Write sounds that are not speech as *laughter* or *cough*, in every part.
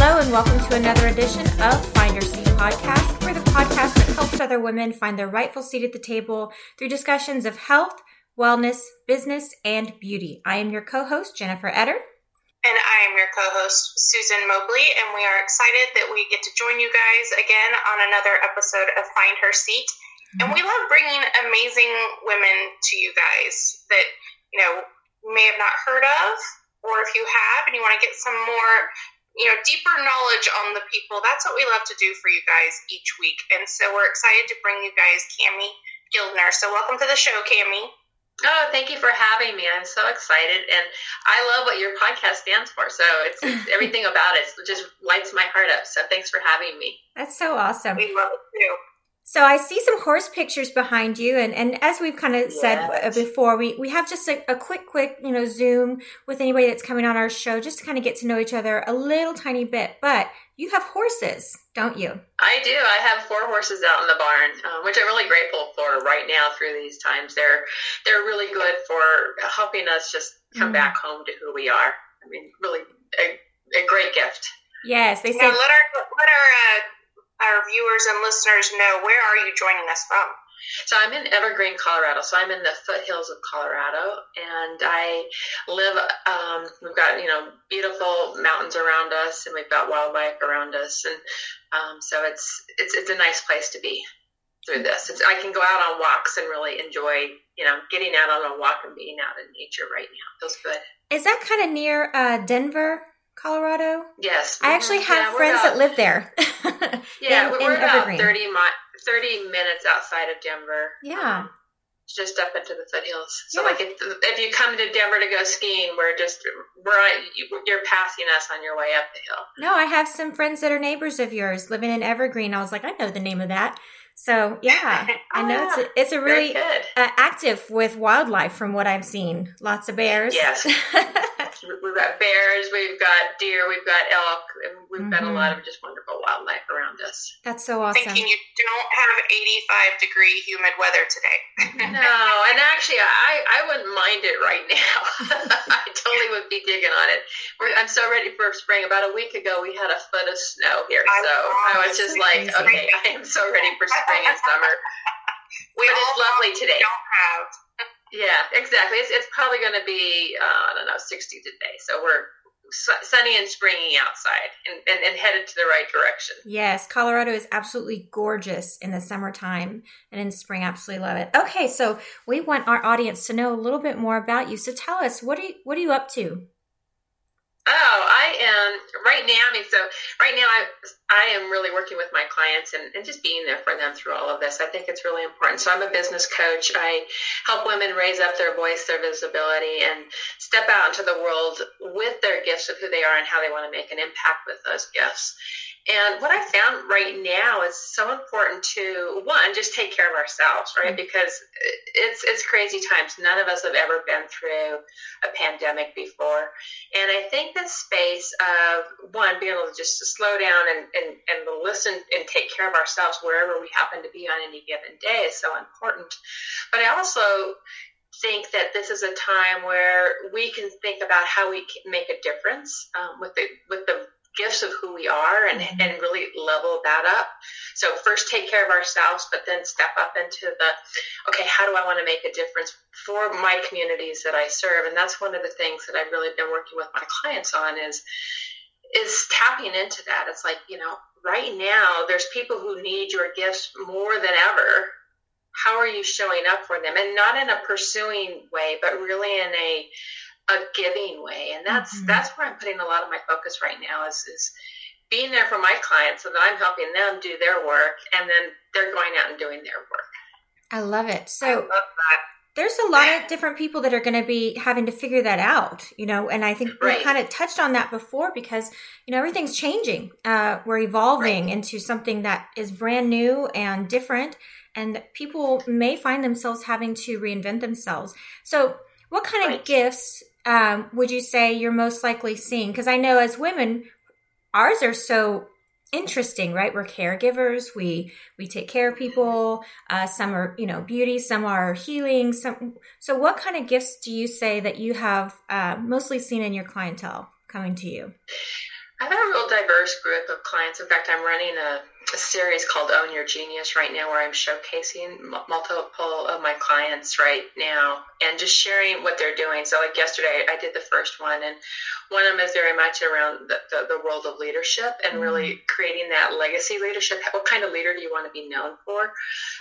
Hello, and welcome to another edition of Find Your Seat podcast. We're the podcast that helps other women find their rightful seat at the table through discussions of health, wellness, business, and beauty. I am your co host, Jennifer Etter. And I am your co host, Susan Mobley, and we are excited that we get to join you guys again on another episode of Find Her Seat. And we love bringing amazing women to you guys that, you know, may have not heard of, or if you have and you want to get some more, you know, deeper knowledge on the people, that's what we love to do for you guys each week. And so we're excited to bring you guys Cami Gildner. So welcome to the show, Cami. Oh, thank you for having me. I'm so excited, and I love what your podcast stands for. So it's, it's *laughs* everything about it just lights my heart up. So thanks for having me. That's so awesome. We love it too. So I see some horse pictures behind you, and, and as we've kind of said before, we, we have just a, a quick, quick, you know, Zoom with anybody that's coming on our show just to kind of get to know each other a little tiny bit. But you have horses, don't you? I do. I have four horses out in the barn, uh, which I'm really grateful for right now through these times. They're they're really good for helping us just come Mhm. back home to who we are. I mean, really a, a great gift. Yes, they say let our let our uh, our viewers and listeners know where are you joining us from. So I'm in Evergreen, Colorado. So I'm in the foothills of Colorado, and I live. Um, we've got you know beautiful mountains around us, and we've got wildlife around us, and um, so it's it's it's a nice place to be through this. It's, I can go out on walks and really enjoy you know getting out on a walk and being out in nature right now. Feels good. is that kind of near uh, Denver, Colorado? Yes, I actually Mhm. have Yeah, friends that live there. *laughs* *laughs* Yeah, in- we're, in about Evergreen. 30, mi- 30 minutes outside of Denver. Yeah. Um, just up into the foothills. So, Yeah. like, if, if you come to Denver to go skiing, we're just, we're on, you- you're passing us on your way up the hill. No, I have some friends that are neighbors of yours living in Evergreen. I was like, I know the name of that. So yeah, *laughs* I know it's a, it's a really uh, active with wildlife from what I've seen. Lots of bears. Yes. We've got bears, we've got deer, we've got elk, and we've got a Mhm. lot of just wonderful wildlife around us. That's so awesome. Thinking you don't have 85 degree humid weather today. *laughs* No, and actually, I, I wouldn't mind it right now. *laughs* I totally would be digging on it. We're, I'm so ready for spring. About a week ago, we had a foot of snow here, I so I was just like, crazy. okay, *laughs* I am so ready for spring and summer. we But all it's lovely know we today. Don't have. Yeah, exactly. It's, it's probably going to be, uh, I don't know, 60 today. So we're sunny and springy outside and, and, and headed to the right direction. Yes, Colorado is absolutely gorgeous in the summertime and in spring absolutely love it. Okay, so we want our audience to know a little bit more about you. So tell us, what are you what are you up to? Oh, I am right now. I mean, so right now I I am really working with my clients and, and just being there for them through all of this. I think it's really important. So I'm a business coach. I help women raise up their voice, their visibility, and step out into the world with their gifts of who they are and how they want to make an impact with those gifts. And what I found right now is so important to one, just take care of ourselves, right? Because it's it's crazy times. None of us have ever been through a pandemic before. And I think the space of one, being able to just to slow down and, and, and listen and take care of ourselves wherever we happen to be on any given day is so important. But I also think that this is a time where we can think about how we can make a difference um, with the with the gifts of who we are and, mm-hmm. and really level that up. So first take care of ourselves, but then step up into the, okay, how do I want to make a difference for my communities that I serve? And that's one of the things that I've really been working with my clients on is, is tapping into that. It's like, you know, right now there's people who need your gifts more than ever. How are you showing up for them? And not in a pursuing way, but really in a a giving way. And that's mm-hmm. that's where I'm putting a lot of my focus right now is is being there for my clients so that I'm helping them do their work and then they're going out and doing their work. I love it. So love there's a lot of different people that are going to be having to figure that out, you know, and I think right. we kind of touched on that before because, you know, everything's changing. Uh, we're evolving right. into something that is brand new and different, and people may find themselves having to reinvent themselves. So, what kind right. of gifts um, would you say you're most likely seeing? Because I know as women, ours are so interesting right? We're caregivers. We we take care of people. Uh, some are you know beauty some are healing some so what kind of gifts do you say that you have uh, mostly seen in your clientele coming to you? I have a real diverse group of clients. In fact i'm running a a series called Own Your Genius right now where I'm showcasing multiple of my clients right now and just sharing what they're doing. So, like yesterday, I did the first one, and one of them is very much around the, the, the world of leadership and mm-hmm. really creating that legacy leadership. What kind of leader do you want to be known for?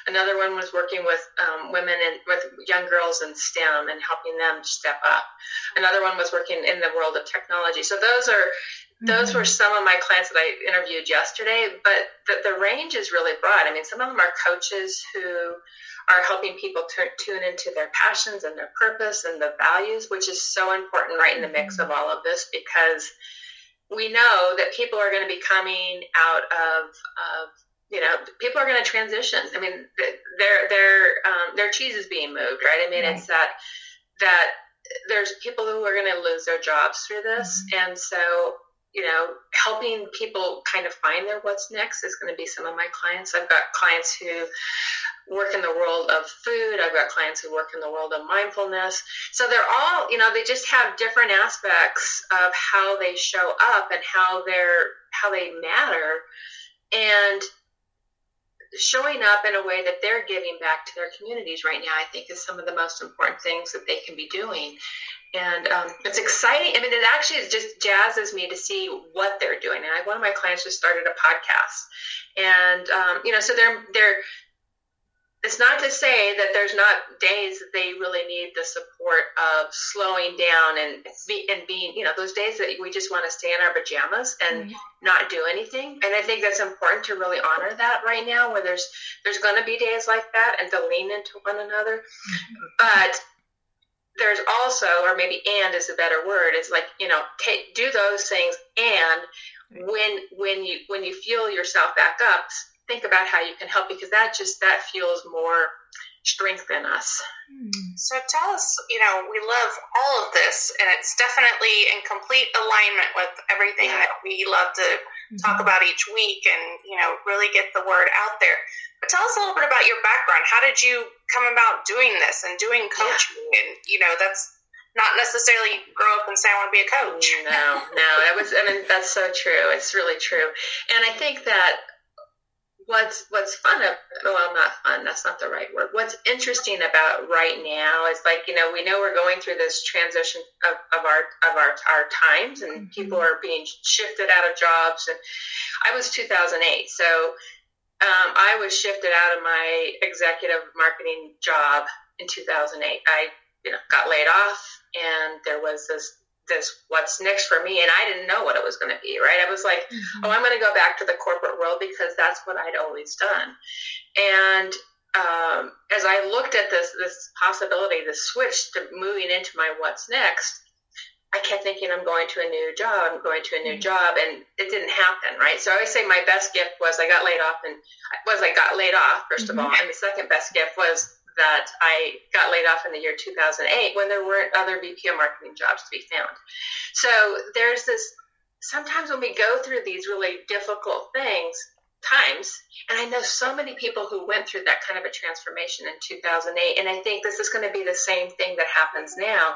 Another one was working with um, women and with young girls in STEM and helping them step up. Another one was working in the world of technology. So, those are those were mm-hmm. some of my clients that I interviewed yesterday, but the, the range is really broad. I mean, some of them are coaches who are helping people t- tune into their passions and their purpose and the values, which is so important right in the mix mm-hmm. of all of this because we know that people are going to be coming out of, of you know, people are going to transition. I mean, their their um, their cheese is being moved, right? I mean, right. it's that that there's people who are going to lose their jobs through this, mm-hmm. and so you know, helping people kind of find their what's next is going to be some of my clients. I've got clients who work in the world of food. I've got clients who work in the world of mindfulness. So they're all, you know, they just have different aspects of how they show up and how they're how they matter. And showing up in a way that they're giving back to their communities right now, I think is some of the most important things that they can be doing and um, it's exciting. I mean, it actually just jazzes me to see what they're doing. And I, one of my clients just started a podcast, and um, you know, so they're they're. It's not to say that there's not days that they really need the support of slowing down and be, and being, you know, those days that we just want to stay in our pajamas and mm-hmm. not do anything. And I think that's important to really honor that right now, where there's there's going to be days like that, and to lean into one another. Mm-hmm. But there's also, or maybe and is a better word, it's like, you know, take, do those things and when when you when you feel yourself back up, think about how you can help because that just that fuels more strength in us. So tell us, you know, we love all of this, and it's definitely in complete alignment with everything yeah. that we love to mm-hmm. talk about each week, and you know, really get the word out there. But tell us a little bit about your background. How did you come about doing this and doing coaching? Yeah. And you know, that's not necessarily grow up and say I want to be a coach. No, no, that was. I mean, that's so true. It's really true. And I think that what's what's fun of well not fun that's not the right word what's interesting about right now is like you know we know we're going through this transition of, of our of our our times and mm-hmm. people are being shifted out of jobs and i was 2008 so um, I was shifted out of my executive marketing job in 2008. I, you know, got laid off, and there was this this what's next for me, and I didn't know what it was going to be. Right? I was like, mm-hmm. oh, I'm going to go back to the corporate world because that's what I'd always done. And um, as I looked at this this possibility, the switch to moving into my what's next, I kept thinking I'm going to a new job, I'm going to a new mm-hmm. job, and it didn't happen, right? So I always say my best gift was I got laid off, and was I got laid off 1st mm-hmm. of all, and the second best gift was that I got laid off in the year 2008 when there weren't other VP of marketing jobs to be found. So there's this. Sometimes when we go through these really difficult things, times. And I know so many people who went through that kind of a transformation in 2008. And I think this is going to be the same thing that happens now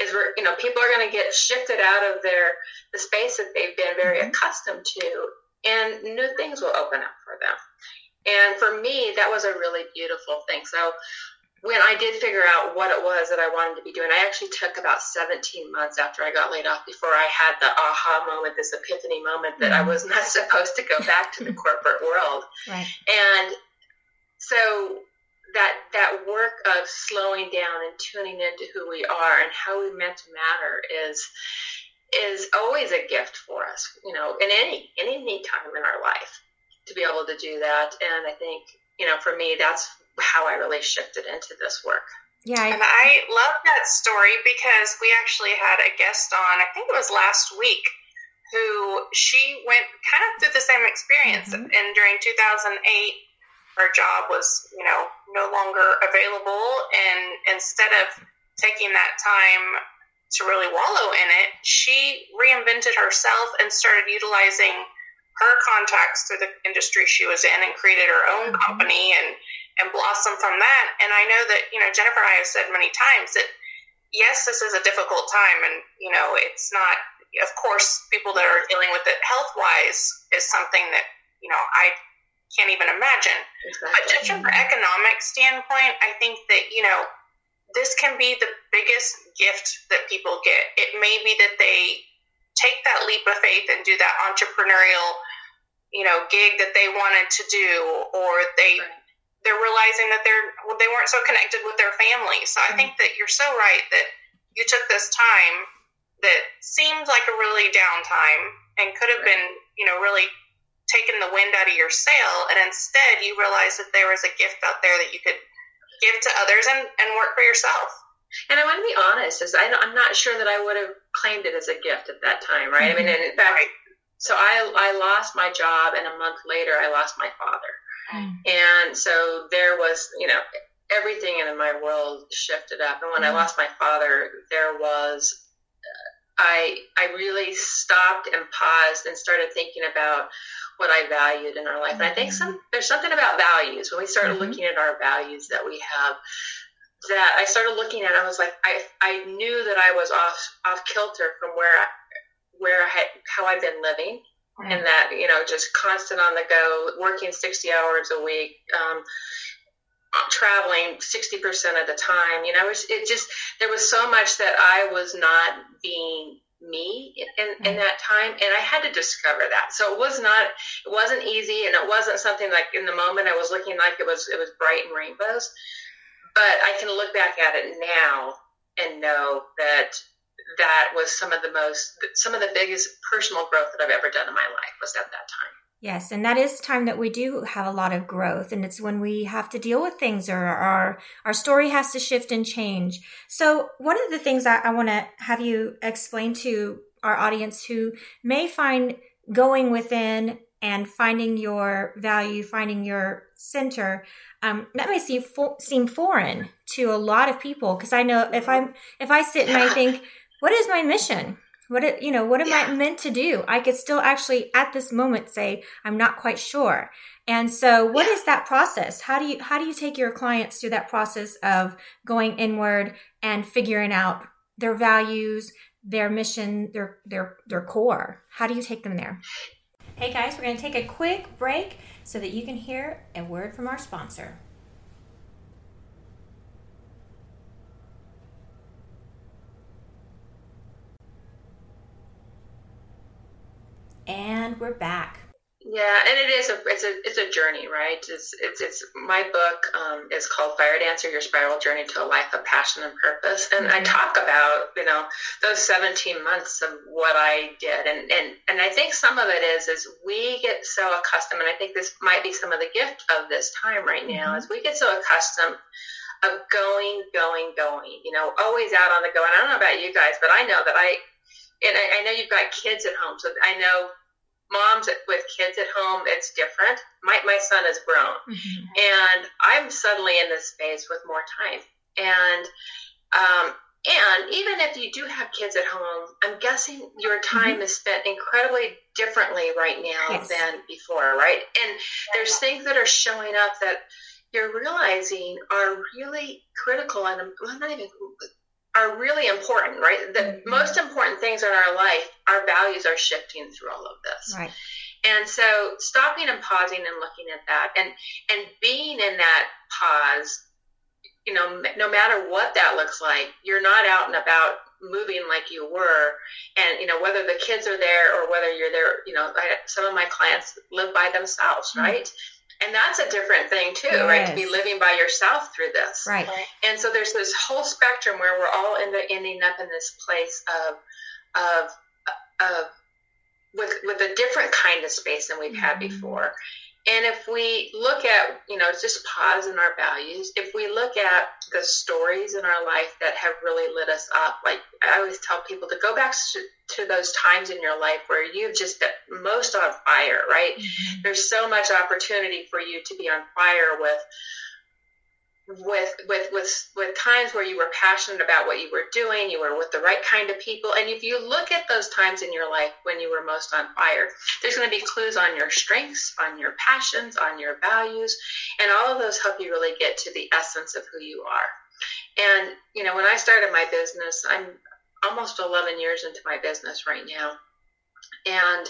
is we're, you know, people are going to get shifted out of their, the space that they've been very mm-hmm. accustomed to and new things will open up for them. And for me, that was a really beautiful thing. So when I did figure out what it was that I wanted to be doing, I actually took about 17 months after I got laid off before I had the aha moment, this epiphany moment that mm-hmm. I was *laughs* not supposed to go back to the *laughs* corporate world. Right. And so that that work of slowing down and tuning into who we are and how we meant to matter is is always a gift for us, you know, in any any time in our life to be able to do that. And I think, you know, for me, that's how I really shifted into this work. Yeah. I, and I love that story because we actually had a guest on, I think it was last week, who she went kind of through the same experience. Mm-hmm. And during 2008, her job was, you know, no longer available. And instead of taking that time to really wallow in it, she reinvented herself and started utilizing her contacts through the industry she was in and created her own mm-hmm. company and and blossomed from that. And I know that you know Jennifer and I have said many times that yes, this is a difficult time, and you know it's not. Of course, people that are dealing with it health wise is something that you know I can't even imagine. Exactly. But just from an economic standpoint, I think that you know this can be the biggest gift that people get. It may be that they take that leap of faith and do that entrepreneurial, you know, gig that they wanted to do, or they right. they're realizing that they're well, they weren't so connected with their family. So I mm-hmm. think that you're so right that you took this time that seemed like a really downtime and could have right. been, you know, really taking the wind out of your sail, and instead you realized that there was a gift out there that you could give to others and, and work for yourself. And I want to be honest, is I, am not sure that I would have claimed it as a gift at that time, right? Mm-hmm. I mean, mm-hmm. in fact, so I, I lost my job, and a month later, I lost my father. Mm. And so there was, you know, everything in my world shifted up. And when mm. I lost my father, there was, uh, I, I really stopped and paused and started thinking about what I valued in our life. And I think some mm-hmm. there's something about values when we start mm-hmm. looking at our values that we have that I started looking at. I was like, I I knew that I was off off kilter from where I, where I had how I've been living, mm-hmm. and that you know just constant on the go, working sixty hours a week. Um, traveling 60% of the time you know it, was, it just there was so much that i was not being me in, in mm-hmm. that time and i had to discover that so it was not it wasn't easy and it wasn't something like in the moment i was looking like it was it was bright and rainbows but i can look back at it now and know that that was some of the most some of the biggest personal growth that i've ever done in my life was at that time Yes, and that is time that we do have a lot of growth, and it's when we have to deal with things or our our story has to shift and change. So, one of the things I, I want to have you explain to our audience who may find going within and finding your value, finding your center, um, that may seem fo- seem foreign to a lot of people. Because I know if I'm if I sit and I think, what is my mission? what it, you know what am yeah. i meant to do i could still actually at this moment say i'm not quite sure and so what yeah. is that process how do you how do you take your clients through that process of going inward and figuring out their values their mission their their their core how do you take them there hey guys we're going to take a quick break so that you can hear a word from our sponsor And we're back. Yeah, and it is a it's a it's a journey, right? It's it's it's my book um, is called Fire Dancer: Your Spiral Journey to a Life of Passion and Purpose, and mm-hmm. I talk about you know those 17 months of what I did, and and and I think some of it is is we get so accustomed, and I think this might be some of the gift of this time right now, mm-hmm. is we get so accustomed of going, going, going, you know, always out on the go. And I don't know about you guys, but I know that I and I, I know you've got kids at home, so I know moms with kids at home, it's different. My, my son is grown, mm-hmm. and I'm suddenly in this space with more time. And um, and even if you do have kids at home, I'm guessing your time mm-hmm. is spent incredibly differently right now yes. than before, right? And there's things that are showing up that you're realizing are really critical and I'm well, not even are really important, right? The mm-hmm. most important things in our life, our values are shifting through all of this. Right. And so stopping and pausing and looking at that and and being in that pause you know, no matter what that looks like, you're not out and about moving like you were. And, you know, whether the kids are there or whether you're there, you know, I, some of my clients live by themselves, mm-hmm. right? And that's a different thing too, yes. right? To be living by yourself through this. Right. And so there's this whole spectrum where we're all end ending up in this place of, of, of, with, with a different kind of space than we've mm-hmm. had before. And if we look at, you know, just pause in our values, if we look at the stories in our life that have really lit us up, like I always tell people to go back to, to those times in your life where you've just been most on fire, right? Mm-hmm. There's so much opportunity for you to be on fire with with with with with times where you were passionate about what you were doing you were with the right kind of people and if you look at those times in your life when you were most on fire there's going to be clues on your strengths on your passions on your values and all of those help you really get to the essence of who you are. And you know when i started my business i'm almost 11 years into my business right now and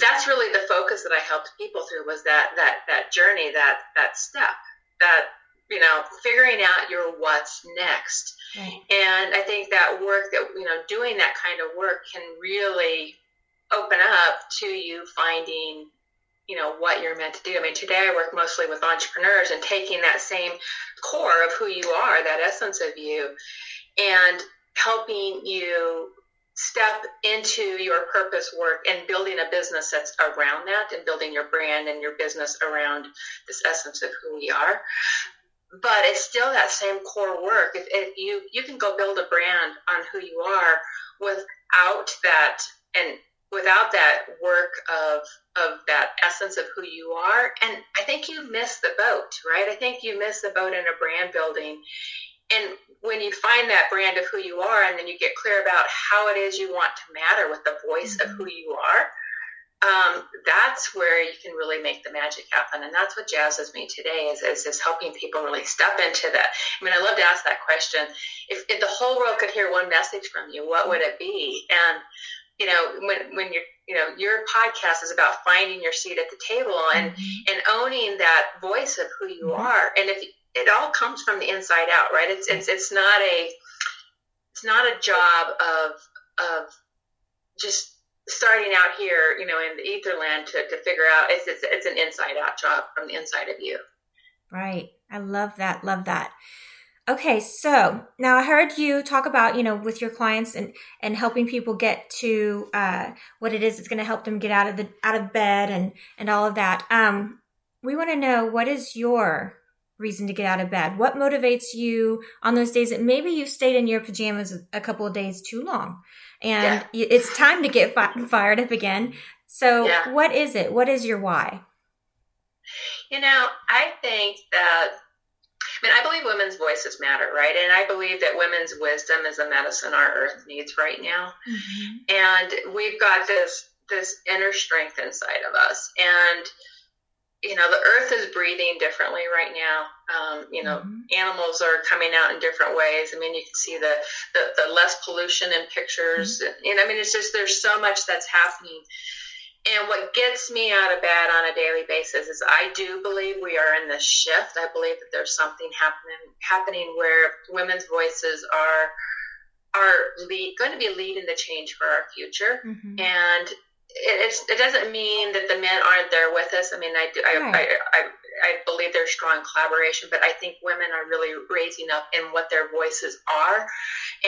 that's really the focus that i helped people through was that that that journey that that step that you know, figuring out your what's next. Right. And I think that work that, you know, doing that kind of work can really open up to you finding, you know, what you're meant to do. I mean, today I work mostly with entrepreneurs and taking that same core of who you are, that essence of you, and helping you step into your purpose work and building a business that's around that and building your brand and your business around this essence of who we are but it's still that same core work. If, if you you can go build a brand on who you are without that and without that work of of that essence of who you are, and I think you miss the boat, right? I think you miss the boat in a brand building. And when you find that brand of who you are, and then you get clear about how it is you want to matter with the voice mm-hmm. of who you are, um, that's where you can really make the magic happen. And that's what jazzes me today is, is, is helping people really step into that. I mean, I love to ask that question. If, if the whole world could hear one message from you, what would it be? And, you know, when, when you're, you know, your podcast is about finding your seat at the table and, mm-hmm. and owning that voice of who you mm-hmm. are. And if it all comes from the inside out, right? It's, it's, it's not a, it's not a job of, of just starting out here, you know, in the etherland to, to figure out it's, it's, it's an inside out job from the inside of you. Right. I love that. Love that. Okay, so now I heard you talk about, you know, with your clients and and helping people get to uh, what it is that's going to help them get out of the out of bed and and all of that. Um, we want to know what is your reason to get out of bed? What motivates you on those days that maybe you've stayed in your pajamas a couple of days too long? And yeah. it's time to get fi- fired up again. So, yeah. what is it? What is your why? You know, I think that I mean, I believe women's voices matter, right? And I believe that women's wisdom is a medicine our earth needs right now. Mm-hmm. And we've got this this inner strength inside of us, and you know, the earth is breathing differently right now. Um, you know, mm-hmm. animals are coming out in different ways. I mean, you can see the, the, the less pollution in pictures. Mm-hmm. And, and I mean, it's just, there's so much that's happening. And what gets me out of bed on a daily basis is I do believe we are in this shift. I believe that there's something happening happening where women's voices are are lead, going to be leading the change for our future. Mm-hmm. And it, it doesn't mean that the men aren't there with us. I mean, I do, I, right. I, I, I, believe there's strong collaboration, but I think women are really raising up in what their voices are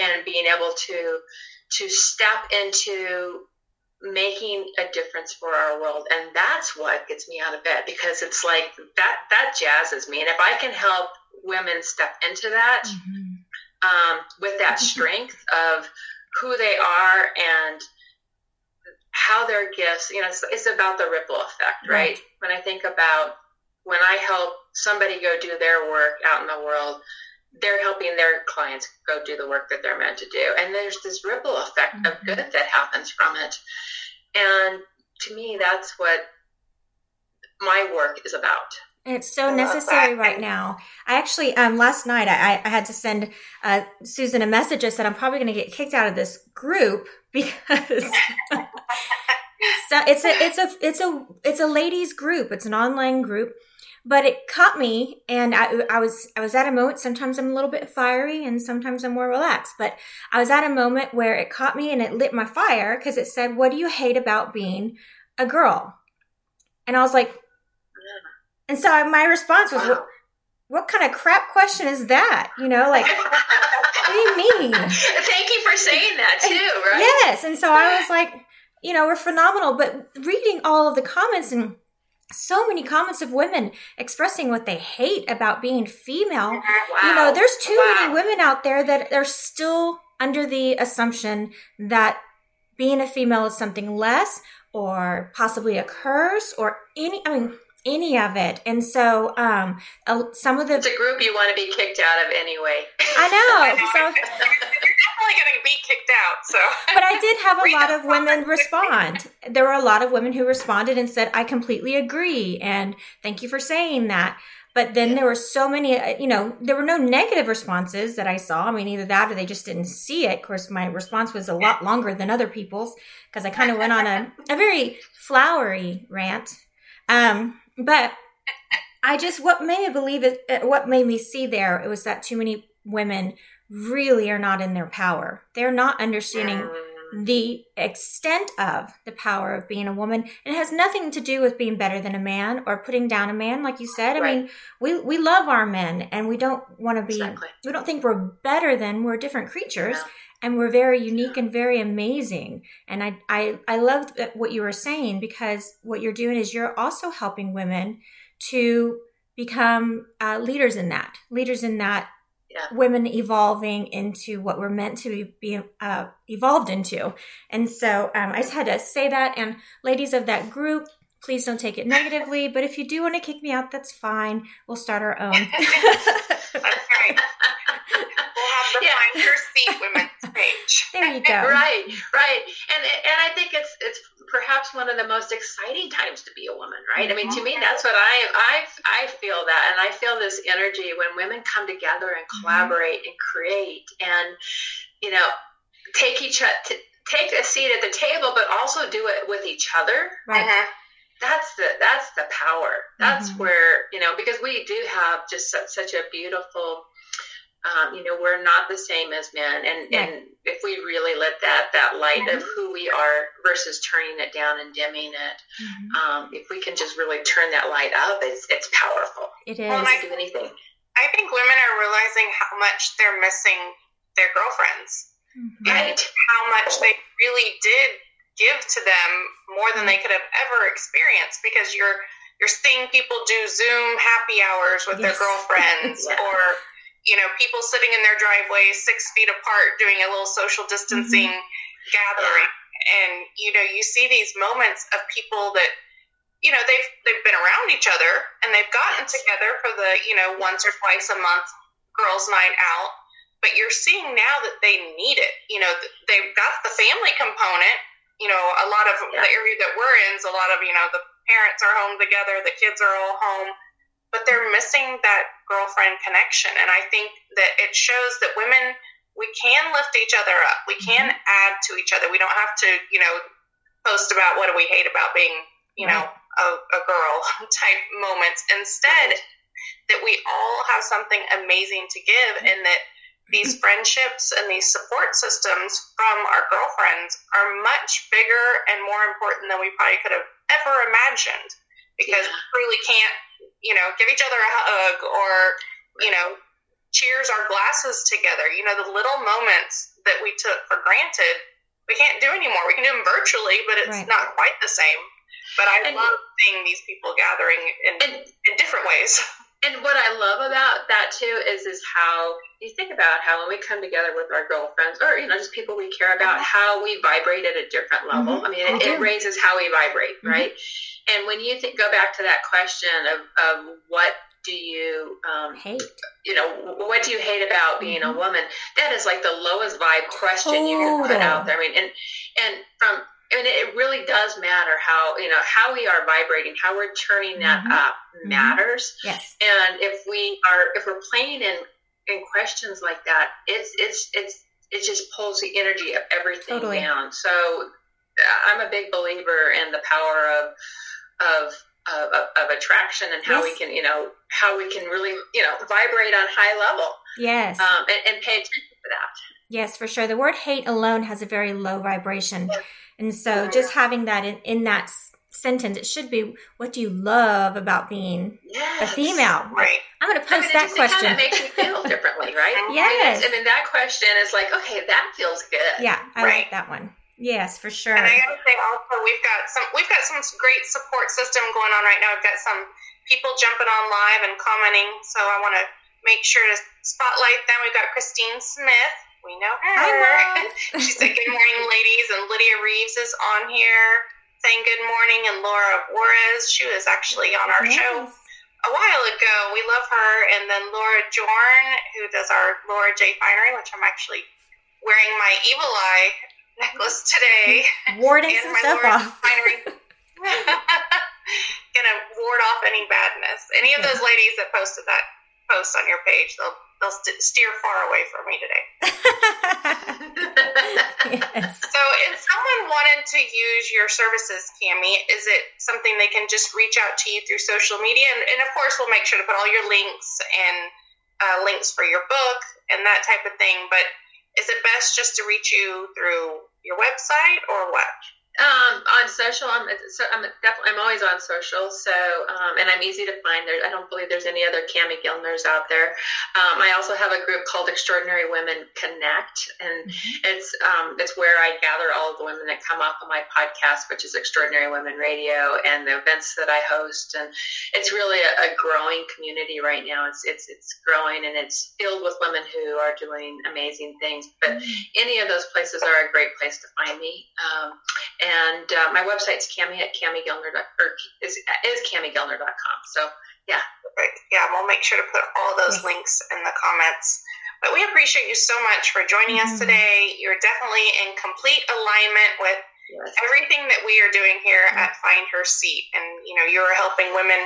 and being able to to step into making a difference for our world and that's what gets me out of bed because it's like that that jazzes me and if i can help women step into that mm-hmm. um, with that *laughs* strength of who they are and how their gifts, you know, it's, it's about the ripple effect, right? right? When I think about when I help somebody go do their work out in the world, they're helping their clients go do the work that they're meant to do. And there's this ripple effect mm-hmm. of good that happens from it. And to me, that's what my work is about. It's so necessary right now. I actually, um, last night I, I had to send uh, Susan a message. I said I'm probably going to get kicked out of this group *laughs* because *laughs* so it's a it's a it's a it's a ladies group. It's an online group, but it caught me, and I I was I was at a moment. Sometimes I'm a little bit fiery, and sometimes I'm more relaxed. But I was at a moment where it caught me, and it lit my fire because it said, "What do you hate about being a girl?" And I was like, and so my response was, wow. what, what kind of crap question is that? You know, like, *laughs* what do you mean? Thank you for saying that too, right? Yes. And so I was like, you know, we're phenomenal. But reading all of the comments and so many comments of women expressing what they hate about being female. Wow. You know, there's too wow. many women out there that are still under the assumption that being a female is something less or possibly a curse or any, I mean, any of it. And so, um, some of the it's a group you want to be kicked out of anyway. I know. *laughs* so you're definitely going to be kicked out. So, but I did have a *laughs* lot of women respond. There were a lot of women who responded and said, "I completely agree," and thank you for saying that. But then there were so many, uh, you know, there were no negative responses that I saw. I mean, either that or they just didn't see it. Of course, my response was a lot longer than other people's because I kind of went on a, *laughs* a very flowery rant. Um, but I just, what made me believe it, what made me see there, it was that too many women really are not in their power. They're not understanding mm. the extent of the power of being a woman. And it has nothing to do with being better than a man or putting down a man, like you said. I right. mean, we, we love our men and we don't want to be, exactly. we don't think we're better than, we're different creatures. No and we're very unique and very amazing. And I, I, I love what you were saying because what you're doing is you're also helping women to become uh, leaders in that, leaders in that yeah. women evolving into what we're meant to be, uh, evolved into. And so um, I just had to say that. And ladies of that group, please don't take it *laughs* negatively. But if you do want to kick me out, that's fine. We'll start our own. *laughs* *laughs* We'll have the yeah. find your seat women page. There you go. right, right. And and I think it's it's perhaps one of the most exciting times to be a woman, right? Mm-hmm. I mean, to me, that's what I I I feel that, and I feel this energy when women come together and mm-hmm. collaborate mm-hmm. and create, and you know, take each other. Take a seat at the table, but also do it with each other. Right. Uh-huh that's the that's the power that's mm-hmm. where you know because we do have just such, such a beautiful um, you know we're not the same as men and yeah. and if we really let that that light mm-hmm. of who we are versus turning it down and dimming it mm-hmm. um, if we can just really turn that light up it's it's powerful it is well, I, do anything i think women are realizing how much they're missing their girlfriends mm-hmm. and how much they really did give to them more than they could have ever experienced because you're you're seeing people do zoom happy hours with yes. their *laughs* girlfriends yeah. or you know, people sitting in their driveway six feet apart doing a little social distancing mm-hmm. gathering. And, you know, you see these moments of people that, you know, they've they've been around each other and they've gotten together for the, you know, once or twice a month girls' night out. But you're seeing now that they need it. You know, they've got the family component. You know, a lot of yeah. the area that we're in is a lot of, you know, the parents are home together, the kids are all home but they're missing that girlfriend connection. And I think that it shows that women, we can lift each other up. We can mm-hmm. add to each other. We don't have to, you know, post about what do we hate about being, you right. know, a, a, girl *laughs* type moments. Instead, that we all have something amazing to give and that these mm-hmm. friendships and these support systems from our girlfriends are much bigger and more important than we probably could have ever imagined because yeah. we truly can't you know, give each other a hug or, you know, cheers our glasses together. You know, the little moments that we took for granted, we can't do anymore. We can do them virtually, but it's right. not quite the same. But I and, love seeing these people gathering in, and, in different ways. *laughs* And what I love about that too is is how you think about how when we come together with our girlfriends or you know just people we care about, mm-hmm. how we vibrate at a different level. Mm-hmm. I mean, it, it, raises how we vibrate, mm-hmm. right? And when you think, go back to that question of, of what do you um, hate? You know, what do you hate about being mm-hmm. a woman? That is like the lowest vibe question you can put out there. I mean, and and from and it really does matter how you know how we are vibrating, how we're turning that mm-hmm. up mm-hmm. matters. Yes. And if we are if we're playing in in questions like that, it's it's it's it just pulls the energy of everything totally. down. So I'm a big believer in the power of of of, of attraction and how yes. we can, you know, how we can really, you know, vibrate on high level. Yes. Um, and, and, pay attention to that. Yes, for sure. The word hate alone has a very low vibration. And so just having that in, in that sentence, it should be, what do you love about being yes. a female? Right. I'm going to post I mean, that question. It kind of makes you feel *laughs* differently, right? yes. And then that question is like, okay, that feels good. Yeah, I right. like that one. Yes, for sure. And I gotta say also we've got some we've got some great support system going on right now. We've got some people jumping on live and commenting, so I want to make sure to spotlight them. We've got Christine Smith. We know her. Hi, *laughs* she said, "Good morning, ladies." And Lydia Reeves is on here saying good morning, and Laura Juarez. She was actually on our yes. show a while ago. We love her. And then Laura Jorn, who does our Laura J Finery, which I'm actually wearing my Evil Eye necklace today. Warding some stuff off. *laughs* gonna ward off any badness. Any of those ladies that posted that post on your page, they'll they'll st- steer far away from me today. *laughs* *laughs* yes. So, if someone wanted to use your services, Cami, is it something they can just reach out to you through social media? And, and of course, we'll make sure to put all your links and uh, links for your book and that type of thing. But is it best just to reach you through your website or what? Um, on social, I'm, I'm definitely I'm always on social, so um, and I'm easy to find. There, I don't believe there's any other Cami Gildners out there. Um, I also have a group called Extraordinary Women Connect, and mm-hmm. it's um, it's where I gather all of the women that come up on my podcast, which is Extraordinary Women Radio, and the events that I host, and it's really a, a growing community right now. It's it's it's growing and it's filled with women who are doing amazing things. But mm-hmm. any of those places are a great place to find me. Um, and uh, my website's Cami at Cami Gildner, or is, is CamiGildner.com. So, yeah. Yeah, we'll make sure to put all those links in the comments. But we appreciate you so much for joining mm-hmm. us today. You're definitely in complete alignment with yes. everything that we are doing here mm-hmm. at Find Her Seat. And, you know, you're helping women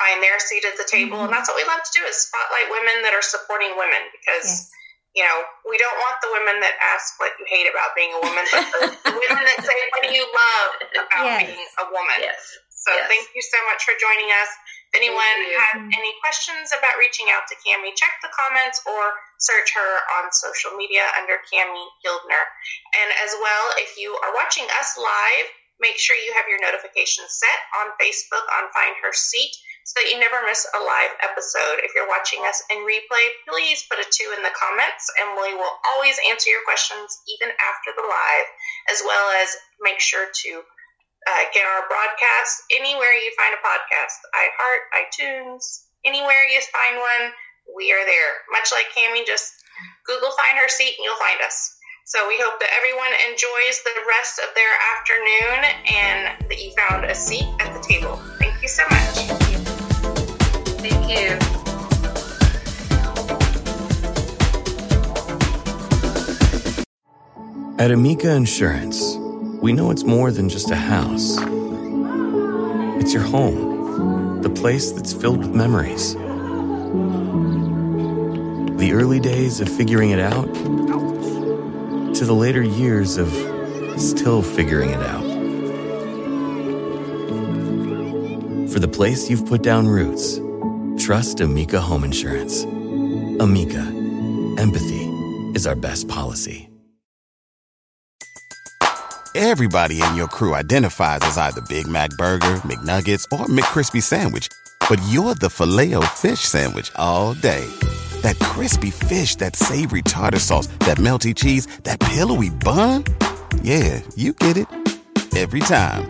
find their seat at the table. Mm-hmm. And that's what we love to do is spotlight women that are supporting women because yes you know, we don't want the women that ask what you hate about being a woman, but the, the *laughs* women that say what do you love about yes. being a woman. Yes. So yes. thank you so much for joining us. If anyone has mm-hmm. any questions about reaching out to Cami, check the comments or search her on social media under Cami Gildner. And as well, if you are watching us live, make sure you have your notifications set on Facebook on Find Her Seat so that you never miss a live episode. If you're watching us in replay, please put a two in the comments and we will always answer your questions even after the live, as well as make sure to uh, get our broadcast anywhere you find a podcast iHeart, iTunes, anywhere you find one, we are there. Much like Cami, just Google Find Her Seat and you'll find us. So we hope that everyone enjoys the rest of their afternoon and that you found a seat at the table. Thank you so much. Thank you. At Amica Insurance, we know it's more than just a house. It's your home, the place that's filled with memories. The early days of figuring it out to the later years of still figuring it out. For the place you've put down roots, Trust Amica Home Insurance. Amica, empathy is our best policy. Everybody in your crew identifies as either Big Mac Burger, McNuggets, or McCrispy Sandwich, but you're the filet fish Sandwich all day. That crispy fish, that savory tartar sauce, that melty cheese, that pillowy bun. Yeah, you get it every time.